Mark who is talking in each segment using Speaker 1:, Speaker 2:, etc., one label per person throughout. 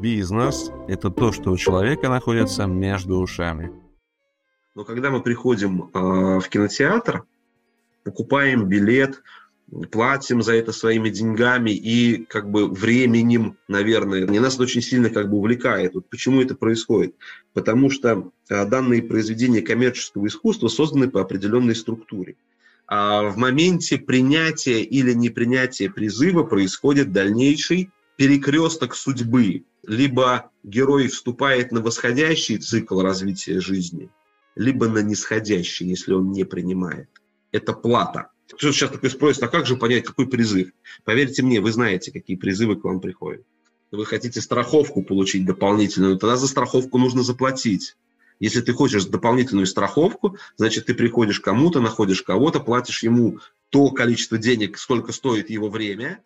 Speaker 1: Бизнес – это то, что у человека находится между ушами.
Speaker 2: Но когда мы приходим э, в кинотеатр, покупаем билет, платим за это своими деньгами и как бы временем, наверное, не нас это очень сильно как бы увлекает. Вот почему это происходит? Потому что э, данные произведения коммерческого искусства созданы по определенной структуре. А в моменте принятия или непринятия призыва происходит дальнейший перекресток судьбы. Либо герой вступает на восходящий цикл развития жизни, либо на нисходящий, если он не принимает. Это плата. Кто сейчас такой спросит, а как же понять, какой призыв? Поверьте мне, вы знаете, какие призывы к вам приходят. Вы хотите страховку получить дополнительную, тогда за страховку нужно заплатить. Если ты хочешь дополнительную страховку, значит, ты приходишь кому-то, находишь кого-то, платишь ему то количество денег, сколько стоит его время,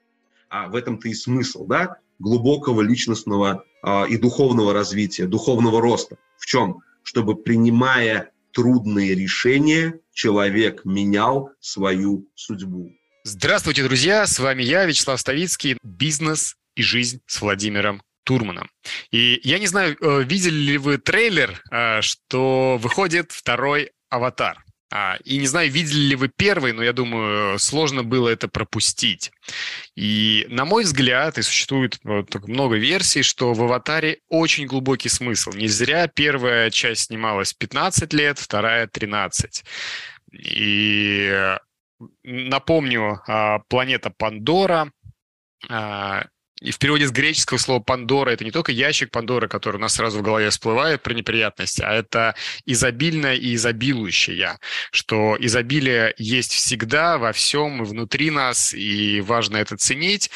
Speaker 2: а в этом-то и смысл, да, глубокого личностного а, и духовного развития, духовного роста. В чем? Чтобы принимая трудные решения, человек менял свою судьбу.
Speaker 3: Здравствуйте, друзья! С вами я, Вячеслав Ставицкий. Бизнес и жизнь с Владимиром Турманом. И я не знаю, э, видели ли вы трейлер, э, что выходит второй «Аватар». А, и не знаю, видели ли вы первый, но я думаю, сложно было это пропустить. И, на мой взгляд, и существует вот много версий, что в «Аватаре» очень глубокий смысл. Не зря первая часть снималась 15 лет, вторая 13. И напомню, а, планета Пандора а, и в переводе с греческого слова «пандора» это не только ящик Пандоры, который у нас сразу в голове всплывает при неприятности, а это изобильное и изобилующее, что изобилие есть всегда, во всем и внутри нас, и важно это ценить.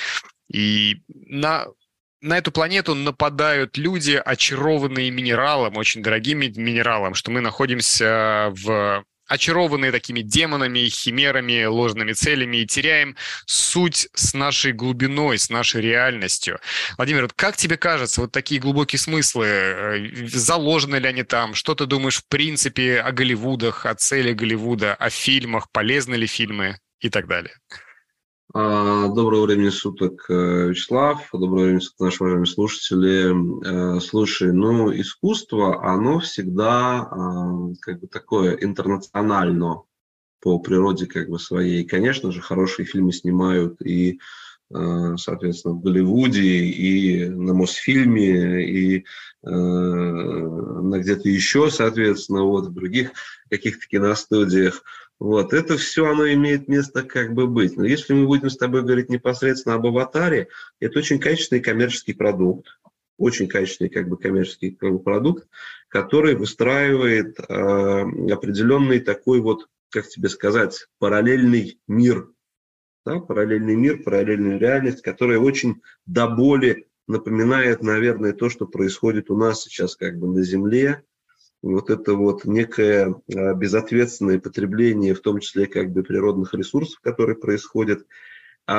Speaker 3: И на на эту планету нападают люди, очарованные минералом, очень дорогим минералом, что мы находимся в очарованные такими демонами, химерами, ложными целями и теряем суть с нашей глубиной, с нашей реальностью. Владимир, вот как тебе кажется, вот такие глубокие смыслы, э, заложены ли они там? Что ты думаешь в принципе о Голливудах, о цели Голливуда, о фильмах, полезны ли фильмы и так далее?
Speaker 2: А, доброго времени суток, э, Вячеслав. Доброго времени суток, наши уважаемые слушатели. Э, слушай, ну, искусство, оно всегда а, как бы такое интернационально по природе как бы своей. Конечно же, хорошие фильмы снимают и э, соответственно, в Голливуде, и на Мосфильме, и на где-то еще, соответственно, вот в других каких-то киностудиях. Вот, это все оно имеет место как бы быть. Но если мы будем с тобой говорить непосредственно об аватаре, это очень качественный коммерческий продукт, очень качественный как бы коммерческий продукт, который выстраивает э, определенный такой вот, как тебе сказать, параллельный мир, да, параллельный мир, параллельную реальность, которая очень до боли напоминает, наверное, то, что происходит у нас сейчас как бы на Земле, вот это вот некое а, безответственное потребление, в том числе как бы природных ресурсов, которые происходят,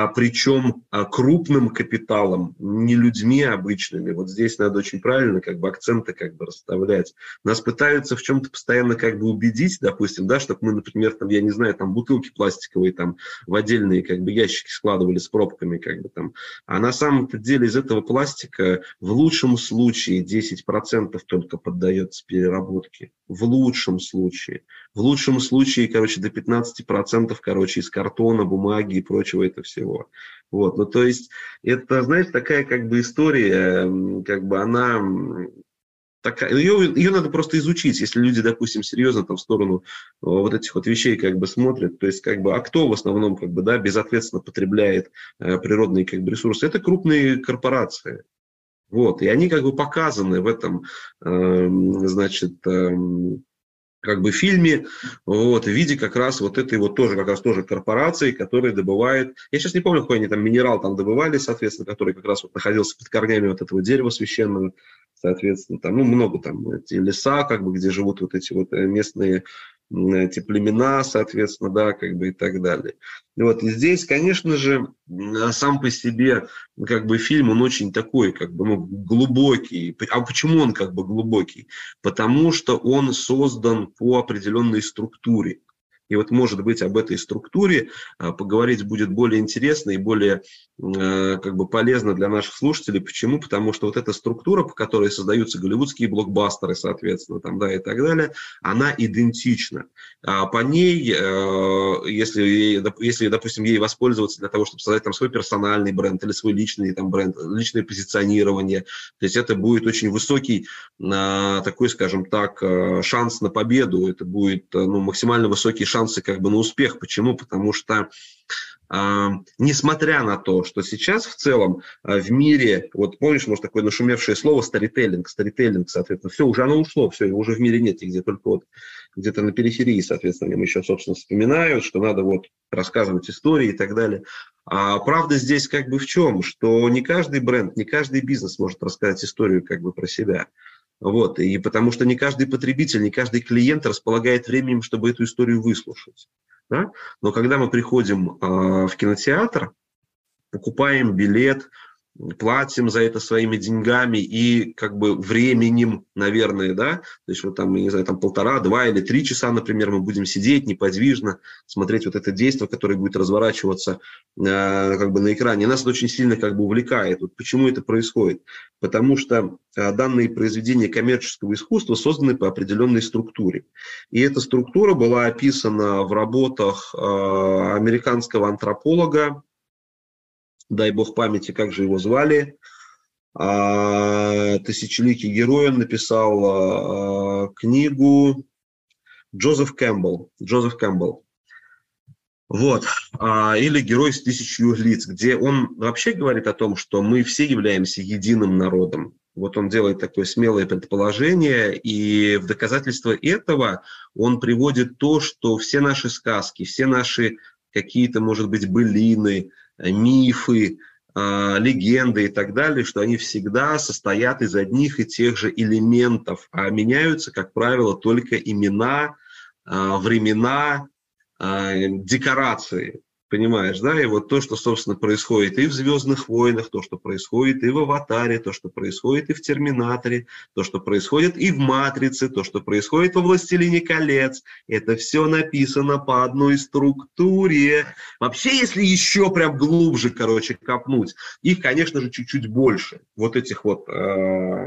Speaker 2: причем а, крупным капиталом, не людьми обычными. Вот здесь надо очень правильно как бы акценты как бы расставлять. Нас пытаются в чем-то постоянно как бы убедить, допустим, да, чтобы мы, например, там, я не знаю, там бутылки пластиковые там в отдельные как бы ящики складывали с пробками как бы там. А на самом-то деле из этого пластика в лучшем случае 10% только поддается переработке. В лучшем случае. В лучшем случае, короче, до 15% короче из картона, бумаги и прочего это все всего. Вот, ну то есть это, знаете, такая как бы история, как бы она такая, ее, ее надо просто изучить, если люди, допустим, серьезно там в сторону вот этих вот вещей как бы смотрят, то есть как бы, а кто в основном как бы, да, безответственно потребляет э, природные как бы ресурсы? Это крупные корпорации. Вот, и они как бы показаны в этом, э, значит, э, как бы фильме, вот, в виде как раз вот этой вот тоже, как раз тоже корпорации, которая добывает, я сейчас не помню, какой они там минерал там добывали, соответственно, который как раз вот находился под корнями вот этого дерева священного, соответственно, там, ну, много там эти леса, как бы, где живут вот эти вот э, местные эти племена, соответственно, да, как бы и так далее. Вот и здесь, конечно же, сам по себе, как бы фильм, он очень такой, как бы, ну, глубокий. А почему он как бы глубокий? Потому что он создан по определенной структуре. И вот, может быть, об этой структуре а, поговорить будет более интересно и более а, как бы полезно для наших слушателей. Почему? Потому что вот эта структура, по которой создаются голливудские блокбастеры, соответственно, там, да, и так далее, она идентична. А по ней, э, если, если, допустим, ей воспользоваться для того, чтобы создать там свой персональный бренд или свой личный там бренд, личное позиционирование, то есть это будет очень высокий такой, скажем так, э, шанс на победу, это будет ну, максимально высокий шанс шансы как бы на успех. Почему? Потому что э, несмотря на то, что сейчас в целом э, в мире, вот помнишь, может, такое нашумевшее слово старителлинг, старителлинг, соответственно, все, уже оно ушло, все, его уже в мире нет, где только вот где-то на периферии, соответственно, они еще, собственно, вспоминают, что надо вот рассказывать истории и так далее. А правда здесь как бы в чем? Что не каждый бренд, не каждый бизнес может рассказать историю как бы про себя. Вот, и потому что не каждый потребитель, не каждый клиент располагает временем, чтобы эту историю выслушать. Да? Но когда мы приходим э, в кинотеатр, покупаем билет, платим за это своими деньгами и как бы временем, наверное, да, то есть вот там, не знаю, там полтора, два или три часа, например, мы будем сидеть неподвижно, смотреть вот это действие, которое будет разворачиваться э, как бы на экране. И нас это очень сильно как бы увлекает. Вот почему это происходит? Потому что э, данные произведения коммерческого искусства созданы по определенной структуре. И эта структура была описана в работах э, американского антрополога дай бог памяти, как же его звали, а, тысячеликий герой, он написал а, книгу Джозеф Кэмпбелл. Джозеф Кэмпбелл. Вот. А, или «Герой с тысячью лиц», где он вообще говорит о том, что мы все являемся единым народом. Вот он делает такое смелое предположение, и в доказательство этого он приводит то, что все наши сказки, все наши какие-то, может быть, былины, мифы, а, легенды и так далее, что они всегда состоят из одних и тех же элементов, а меняются, как правило, только имена, а, времена, а, декорации. Понимаешь, да? И вот то, что, собственно, происходит и в «Звездных войнах», то, что происходит и в «Аватаре», то, что происходит и в «Терминаторе», то, что происходит и в «Матрице», то, что происходит во «Властелине колец», это все написано по одной структуре. Вообще, если еще прям глубже, короче, копнуть, их, конечно же, чуть-чуть больше. Вот этих вот э,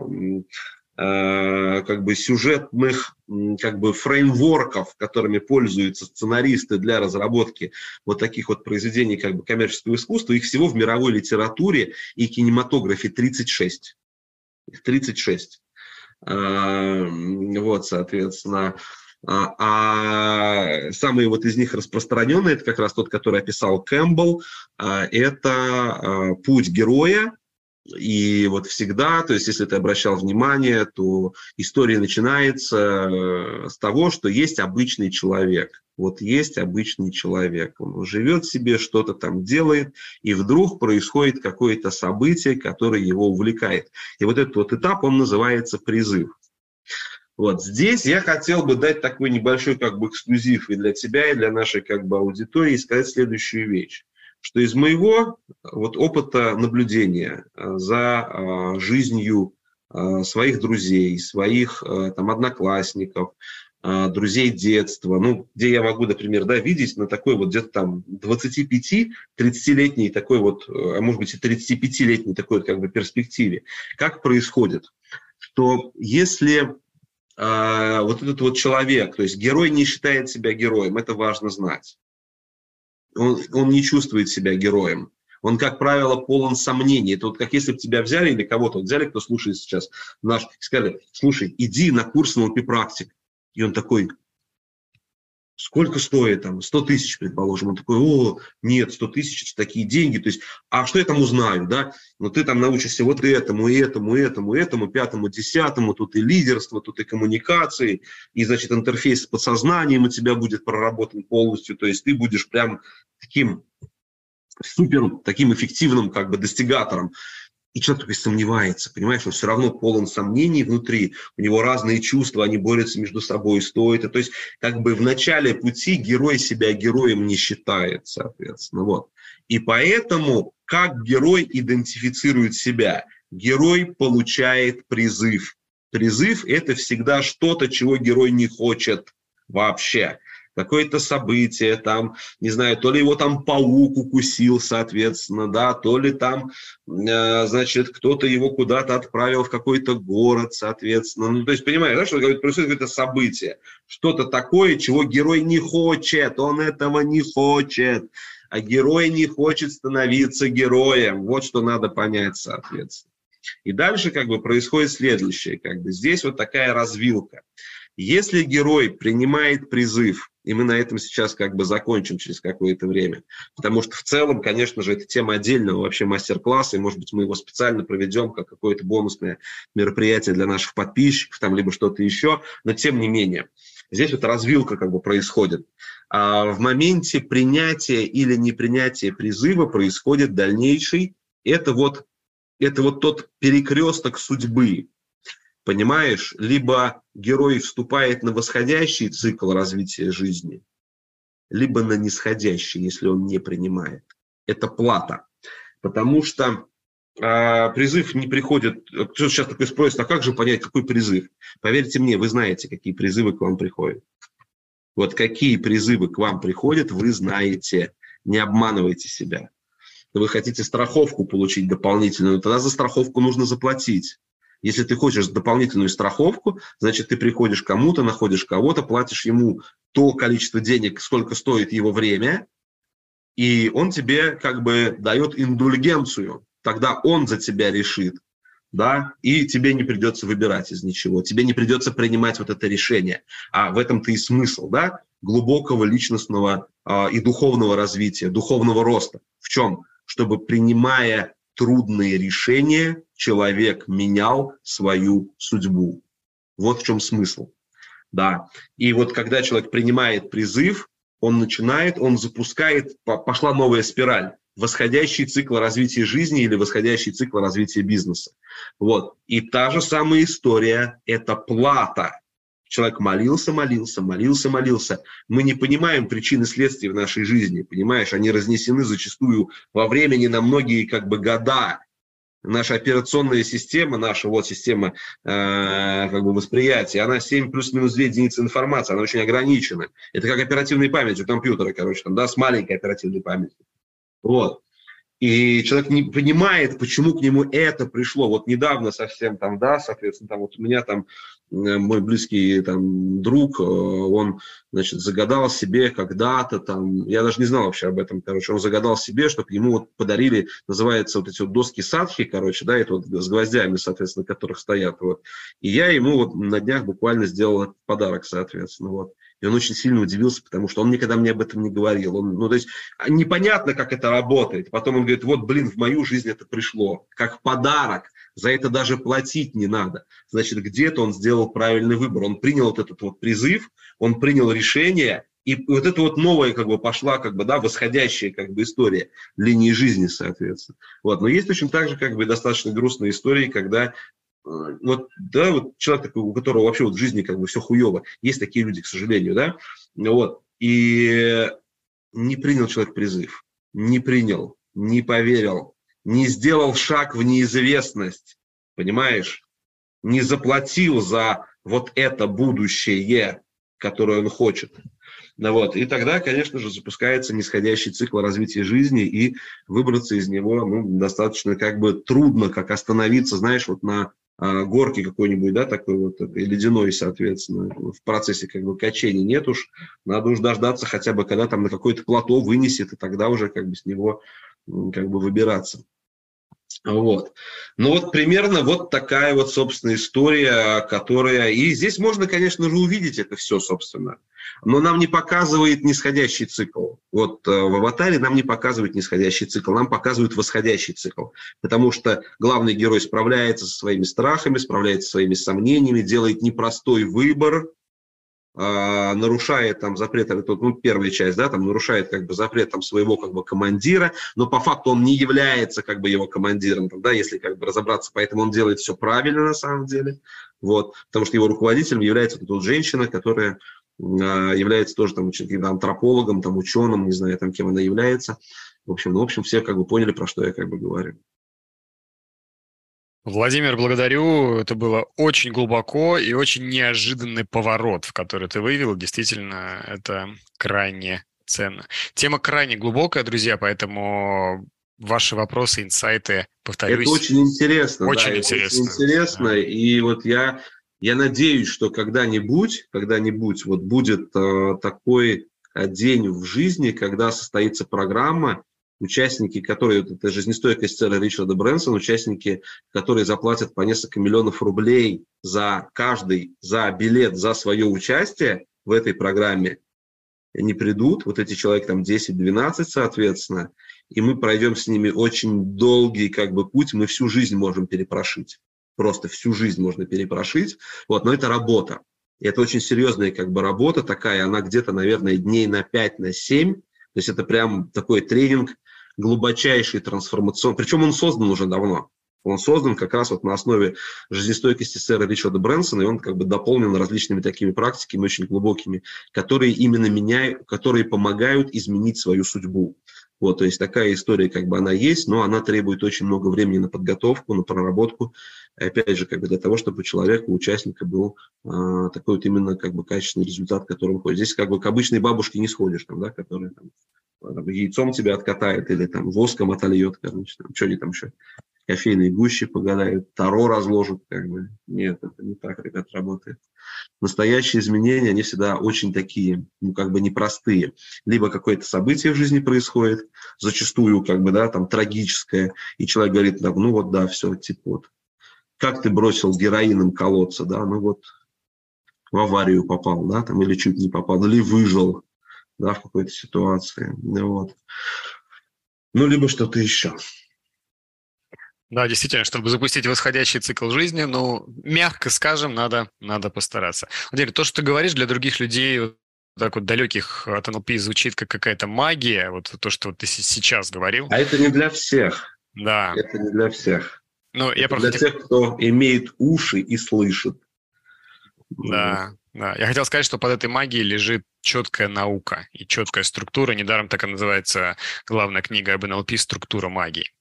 Speaker 2: как бы сюжетных как бы фреймворков, которыми пользуются сценаристы для разработки вот таких вот произведений как бы коммерческого искусства, их всего в мировой литературе и кинематографе 36. Их 36. Э, вот, соответственно, а, а самый вот из них распространенный, это как раз тот, который описал Кэмпбелл, э, это «Путь героя», и вот всегда, то есть если ты обращал внимание, то история начинается э, с того, что есть обычный человек. Вот есть обычный человек. Он живет себе, что-то там делает, и вдруг происходит какое-то событие, которое его увлекает. И вот этот вот этап, он называется призыв. Вот здесь я хотел бы дать такой небольшой как бы эксклюзив и для тебя, и для нашей как бы аудитории, и сказать следующую вещь что из моего вот, опыта наблюдения э, за э, жизнью э, своих друзей, своих там, одноклассников, друзей детства, ну, где я могу, например, да, видеть на такой вот где-то там 25-30-летней такой вот, а может быть и 35-летней такой вот как бы перспективе. Как происходит? Что если э, вот этот вот человек, то есть герой не считает себя героем, это важно знать он, он не чувствует себя героем. Он, как правило, полон сомнений. Это вот как если бы тебя взяли или кого-то вот взяли, кто слушает сейчас наш, и сказали, слушай, иди на курс NLP практик. И он такой, сколько стоит там, 100 тысяч, предположим. Он такой, о, нет, 100 тысяч, это такие деньги. То есть, а что я там узнаю, да? Ну, ты там научишься вот этому, этому, этому, этому, пятому, десятому, тут и лидерство, тут и коммуникации, и, значит, интерфейс с подсознанием у тебя будет проработан полностью, то есть ты будешь прям таким супер, таким эффективным как бы достигатором. И человек только сомневается, понимаешь, он все равно полон сомнений внутри, у него разные чувства, они борются между собой, стоит. То есть как бы в начале пути герой себя героем не считает, соответственно. Вот. И поэтому как герой идентифицирует себя? Герой получает призыв. Призыв – это всегда что-то, чего герой не хочет вообще. Какое-то событие, там, не знаю, то ли его там паук укусил, соответственно, да, то ли там, э, значит, кто-то его куда-то отправил в какой-то город, соответственно. Ну, то есть, понимаешь, да, что происходит какое-то событие, что-то такое, чего герой не хочет, он этого не хочет, а герой не хочет становиться героем. Вот что надо понять, соответственно. И дальше как бы происходит следующее. Как бы здесь вот такая развилка. Если герой принимает призыв, и мы на этом сейчас как бы закончим через какое-то время, потому что в целом, конечно же, это тема отдельного вообще мастер-класса, и, может быть, мы его специально проведем как какое-то бонусное мероприятие для наших подписчиков, там, либо что-то еще, но тем не менее, здесь вот развилка как бы происходит. А в моменте принятия или непринятия призыва происходит дальнейший, это вот это вот тот перекресток судьбы, понимаешь? Либо герой вступает на восходящий цикл развития жизни, либо на нисходящий, если он не принимает. Это плата. Потому что а, призыв не приходит... Кто сейчас такой спросит, а как же понять, какой призыв? Поверьте мне, вы знаете, какие призывы к вам приходят. Вот какие призывы к вам приходят, вы знаете. Не обманывайте себя вы хотите страховку получить дополнительную, тогда за страховку нужно заплатить. Если ты хочешь дополнительную страховку, значит, ты приходишь кому-то, находишь кого-то, платишь ему то количество денег, сколько стоит его время, и он тебе как бы дает индульгенцию. Тогда он за тебя решит, да, и тебе не придется выбирать из ничего, тебе не придется принимать вот это решение. А в этом-то и смысл, да, глубокого личностного э, и духовного развития, духовного роста. В чем? чтобы, принимая трудные решения, человек менял свою судьбу. Вот в чем смысл. Да. И вот когда человек принимает призыв, он начинает, он запускает, пошла новая спираль, восходящий цикл развития жизни или восходящий цикл развития бизнеса. Вот. И та же самая история – это плата Человек молился, молился, молился, молился. Мы не понимаем причины следствия в нашей жизни, понимаешь? Они разнесены зачастую во времени на многие как бы года. Наша операционная система, наша вот система э, как бы восприятия, она 7 плюс-минус 2 единицы информации, она очень ограничена. Это как оперативная память у компьютера, короче, там, да, с маленькой оперативной памятью. Вот. И человек не понимает, почему к нему это пришло. Вот недавно совсем там, да, соответственно, там вот у меня там Э, мой близкий там, друг, э, он, значит, загадал себе когда-то там, я даже не знал вообще об этом, короче, он загадал себе, чтобы ему вот подарили, называется вот эти вот доски садхи, короче, да, это вот с гвоздями, соответственно, которых стоят, вот. И я ему вот на днях буквально сделал подарок, соответственно, вот. И он очень сильно удивился, потому что он никогда мне об этом не говорил. Он, ну, то есть а, непонятно, как это работает. Потом он говорит, вот, блин, в мою жизнь это пришло, как подарок. За это даже платить не надо. Значит, где-то он сделал правильный выбор. Он принял вот этот вот призыв, он принял решение, и вот это вот новая как бы пошла, как бы, да, восходящая как бы история линии жизни, соответственно. Вот. Но есть точно так же как бы достаточно грустные истории, когда вот, да, вот человек такой, у которого вообще вот в жизни как бы все хуево. Есть такие люди, к сожалению, да, вот. И не принял человек призыв, не принял, не поверил, не сделал шаг в неизвестность, понимаешь? Не заплатил за вот это будущее, которое он хочет. Ну, вот. И тогда, конечно же, запускается нисходящий цикл развития жизни, и выбраться из него ну, достаточно как бы трудно, как остановиться, знаешь, вот на горки какой-нибудь, да, такой вот, и ледяной, соответственно, в процессе как бы качения нет уж, надо уж дождаться хотя бы, когда там на какое-то плато вынесет, и тогда уже как бы с него как бы выбираться. Вот. Ну вот примерно вот такая вот, собственно, история, которая... И здесь можно, конечно же, увидеть это все, собственно. Но нам не показывает нисходящий цикл. Вот э, в «Аватаре» нам не показывает нисходящий цикл, нам показывают восходящий цикл. Потому что главный герой справляется со своими страхами, справляется со своими сомнениями, делает непростой выбор, а, нарушает там запрет, это ну, первая часть, да, там нарушает как бы запрет там своего как бы командира, но по факту он не является как бы его командиром, да, если как бы разобраться, поэтому он делает все правильно на самом деле, вот, потому что его руководителем является эта женщина, которая является тоже там антропологом, там ученым, не знаю, там кем она является, в общем, ну, в общем, все как бы поняли, про что я как бы говорю.
Speaker 3: Владимир, благодарю. Это было очень глубоко и очень неожиданный поворот, в который ты вывел. Действительно, это крайне ценно. Тема крайне глубокая, друзья, поэтому ваши вопросы, инсайты, повторюсь.
Speaker 2: Это очень интересно.
Speaker 3: Очень да, интересно.
Speaker 2: Очень интересно. Да. И вот я, я надеюсь, что когда-нибудь, когда-нибудь вот будет э, такой э, день в жизни, когда состоится программа, участники, которые, это жизнестойкость сэра Ричарда Брэнсона, участники, которые заплатят по несколько миллионов рублей за каждый, за билет, за свое участие в этой программе, не придут, вот эти человек там 10-12, соответственно, и мы пройдем с ними очень долгий как бы путь, мы всю жизнь можем перепрошить. Просто всю жизнь можно перепрошить. Вот, но это работа. И это очень серьезная как бы работа такая, она где-то, наверное, дней на 5, на 7. То есть это прям такой тренинг глубочайший трансформационный. Причем он создан уже давно. Он создан как раз вот на основе жизнестойкости сэра Ричарда Брэнсона, и он как бы дополнен различными такими практиками очень глубокими, которые именно меняют, которые помогают изменить свою судьбу. Вот, то есть такая история, как бы она есть, но она требует очень много времени на подготовку, на проработку, опять же, как бы для того, чтобы у человека, у участника был а, такой вот именно как бы качественный результат, который выходит. Здесь как бы к обычной бабушке не сходишь, там, да, которая там, там, яйцом тебя откатает или там воском отольет, короче, там, что они там еще кофейные гущи погадают, таро разложат, как бы. Нет, это не так, ребят, работает. Настоящие изменения, они всегда очень такие, ну, как бы непростые. Либо какое-то событие в жизни происходит, зачастую, как бы, да, там, трагическое, и человек говорит, ну, вот, да, все, типа, вот. Как ты бросил героином колодца, да, ну, вот, в аварию попал, да, там, или чуть не попал, или выжил, да, в какой-то ситуации, ну, вот. Ну, либо что-то еще.
Speaker 3: Да, действительно, чтобы запустить восходящий цикл жизни, ну, мягко скажем, надо, надо постараться. Владимир, то, что ты говоришь, для других людей вот так вот далеких от НЛП звучит как какая-то магия, вот то, что ты сейчас говорил.
Speaker 2: А это не для всех.
Speaker 3: Да.
Speaker 2: Это не для всех.
Speaker 3: Ну,
Speaker 2: я для хотел... тех, кто имеет уши и слышит.
Speaker 3: Да, да. Я хотел сказать, что под этой магией лежит четкая наука и четкая структура. Недаром так и называется главная книга об НЛП «Структура магии».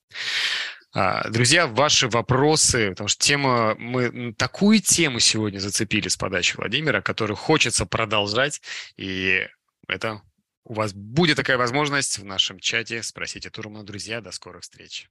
Speaker 3: А, друзья, ваши вопросы, потому что тема, мы такую тему сегодня зацепили с подачи Владимира, которую хочется продолжать, и это у вас будет такая возможность в нашем чате. Спросите Турмана, друзья. До скорых встреч.